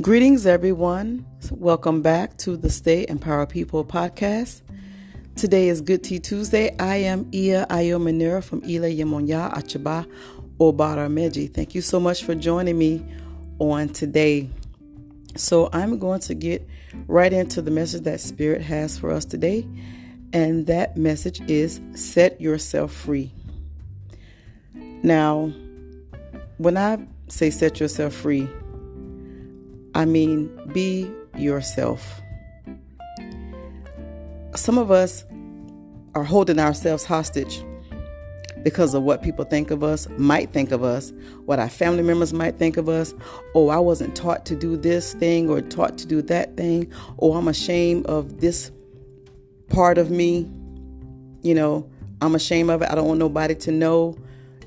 Greetings, everyone. Welcome back to the Stay in Power People podcast. Today is Good Tea Tuesday. I am Ia Ayo Manira from Ila Yemonya Achaba Obara Meji. Thank you so much for joining me on today. So, I'm going to get right into the message that Spirit has for us today. And that message is set yourself free. Now, when I say set yourself free, I mean, be yourself. Some of us are holding ourselves hostage because of what people think of us, might think of us, what our family members might think of us. Oh, I wasn't taught to do this thing or taught to do that thing. Oh, I'm ashamed of this part of me. You know, I'm ashamed of it. I don't want nobody to know.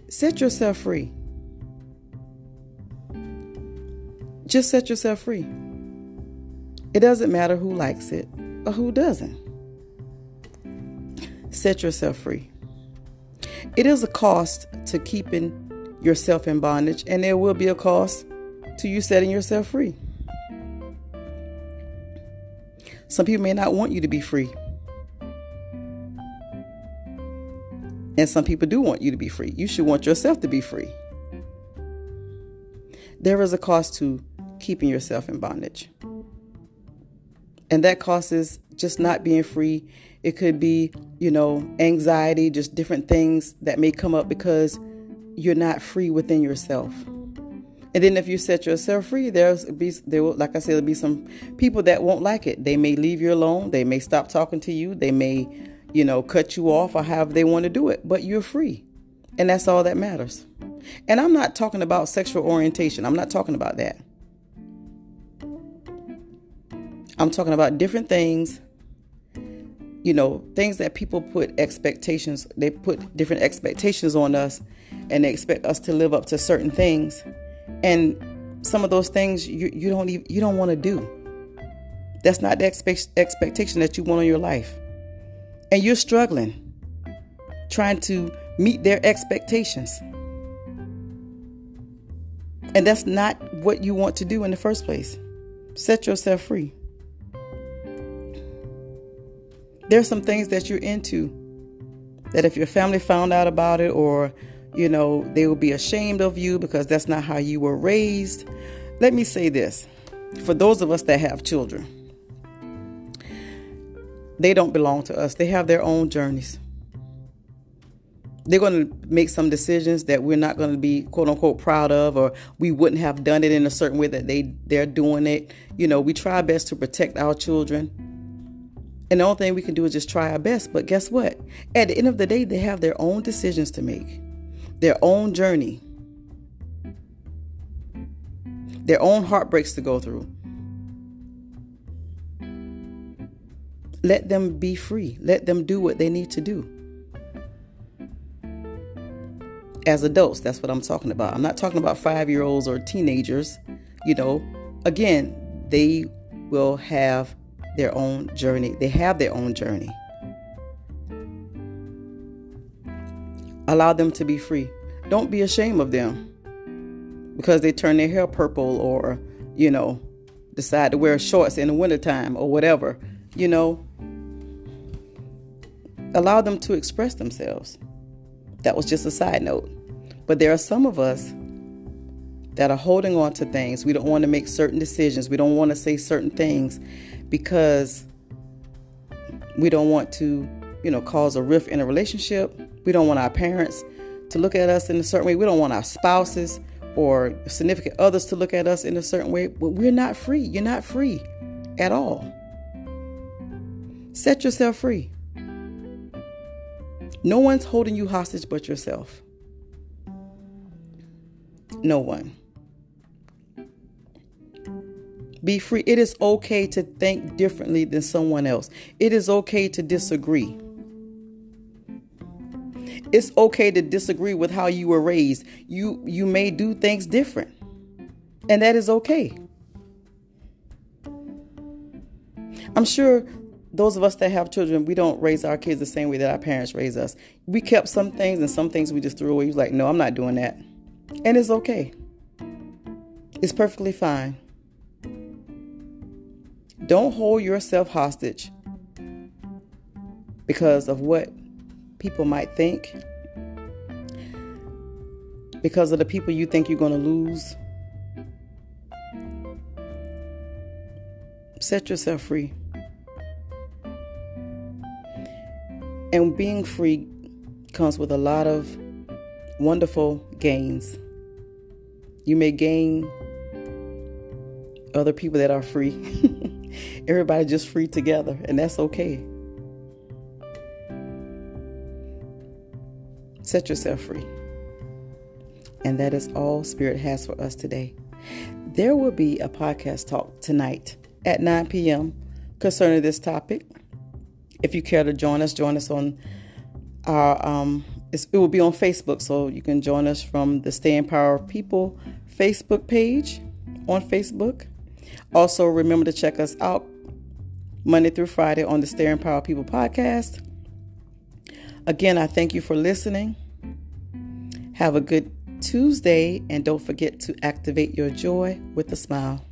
Set yourself free. Just set yourself free. It doesn't matter who likes it or who doesn't. Set yourself free. It is a cost to keeping yourself in bondage, and there will be a cost to you setting yourself free. Some people may not want you to be free. And some people do want you to be free. You should want yourself to be free. There is a cost to keeping yourself in bondage. And that causes just not being free. It could be, you know, anxiety, just different things that may come up because you're not free within yourself. And then if you set yourself free, there's be there will, like I said, there'll be some people that won't like it. They may leave you alone. They may stop talking to you. They may, you know, cut you off or however they want to do it. But you're free, and that's all that matters. And I'm not talking about sexual orientation. I'm not talking about that. I'm talking about different things, you know, things that people put expectations, they put different expectations on us and they expect us to live up to certain things. And some of those things you, you don't even, you don't want to do. That's not the expect, expectation that you want in your life. And you're struggling trying to meet their expectations. And that's not what you want to do in the first place. Set yourself free. There's some things that you're into that if your family found out about it or you know they will be ashamed of you because that's not how you were raised. Let me say this. For those of us that have children, they don't belong to us. They have their own journeys. They're going to make some decisions that we're not going to be quote unquote proud of, or we wouldn't have done it in a certain way that they they're doing it. You know, we try best to protect our children and the only thing we can do is just try our best. But guess what? At the end of the day, they have their own decisions to make, their own journey, their own heartbreaks to go through. Let them be free. Let them do what they need to do. As adults, that's what I'm talking about. I'm not talking about five year olds or teenagers. You know, again, they will have their own journey. They have their own journey. Allow them to be free. Don't be ashamed of them because they turn their hair purple or, you know, decide to wear shorts in the wintertime or whatever. You know, allow them to express themselves. That was just a side note. But there are some of us that are holding on to things. We don't want to make certain decisions. We don't want to say certain things because we don't want to, you know, cause a rift in a relationship. We don't want our parents to look at us in a certain way. We don't want our spouses or significant others to look at us in a certain way. But we're not free. You're not free at all. Set yourself free. No one's holding you hostage but yourself. No one. Be free. It is okay to think differently than someone else. It is okay to disagree. It's okay to disagree with how you were raised. You you may do things different. And that is okay. I'm sure those of us that have children, we don't raise our kids the same way that our parents raised us. We kept some things and some things we just threw away. You're like, no, I'm not doing that. And it's okay. It's perfectly fine. Don't hold yourself hostage because of what people might think, because of the people you think you're going to lose. Set yourself free. And being free comes with a lot of wonderful gains. You may gain other people that are free. Everybody just free together, and that's okay. Set yourself free. And that is all Spirit has for us today. There will be a podcast talk tonight at 9 p.m. concerning this topic. If you care to join us, join us on our, um, it will be on Facebook, so you can join us from the Stay in Power People Facebook page on Facebook. Also, remember to check us out Monday through Friday on the Stay in Power People podcast. Again, I thank you for listening. Have a good Tuesday, and don't forget to activate your joy with a smile.